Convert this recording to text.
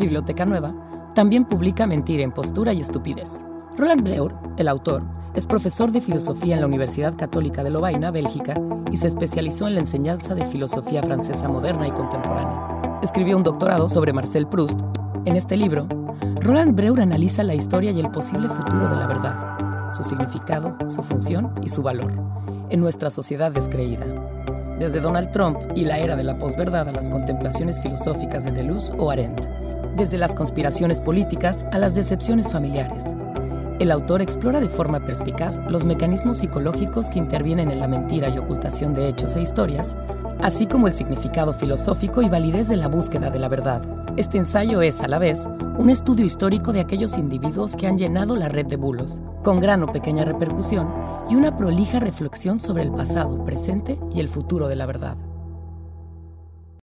Biblioteca Nueva, también publica Mentira, Impostura y Estupidez. Roland Breuer, el autor, es profesor de filosofía en la Universidad Católica de Lovaina, Bélgica, y se especializó en la enseñanza de filosofía francesa moderna y contemporánea. Escribió un doctorado sobre Marcel Proust. En este libro, Roland Breuer analiza la historia y el posible futuro de la verdad, su significado, su función y su valor, en nuestra sociedad descreída. Desde Donald Trump y la era de la posverdad a las contemplaciones filosóficas de Deleuze o Arendt, desde las conspiraciones políticas a las decepciones familiares, el autor explora de forma perspicaz los mecanismos psicológicos que intervienen en la mentira y ocultación de hechos e historias, así como el significado filosófico y validez de la búsqueda de la verdad. Este ensayo es, a la vez, un estudio histórico de aquellos individuos que han llenado la red de bulos, con gran o pequeña repercusión, y una prolija reflexión sobre el pasado, presente y el futuro de la verdad.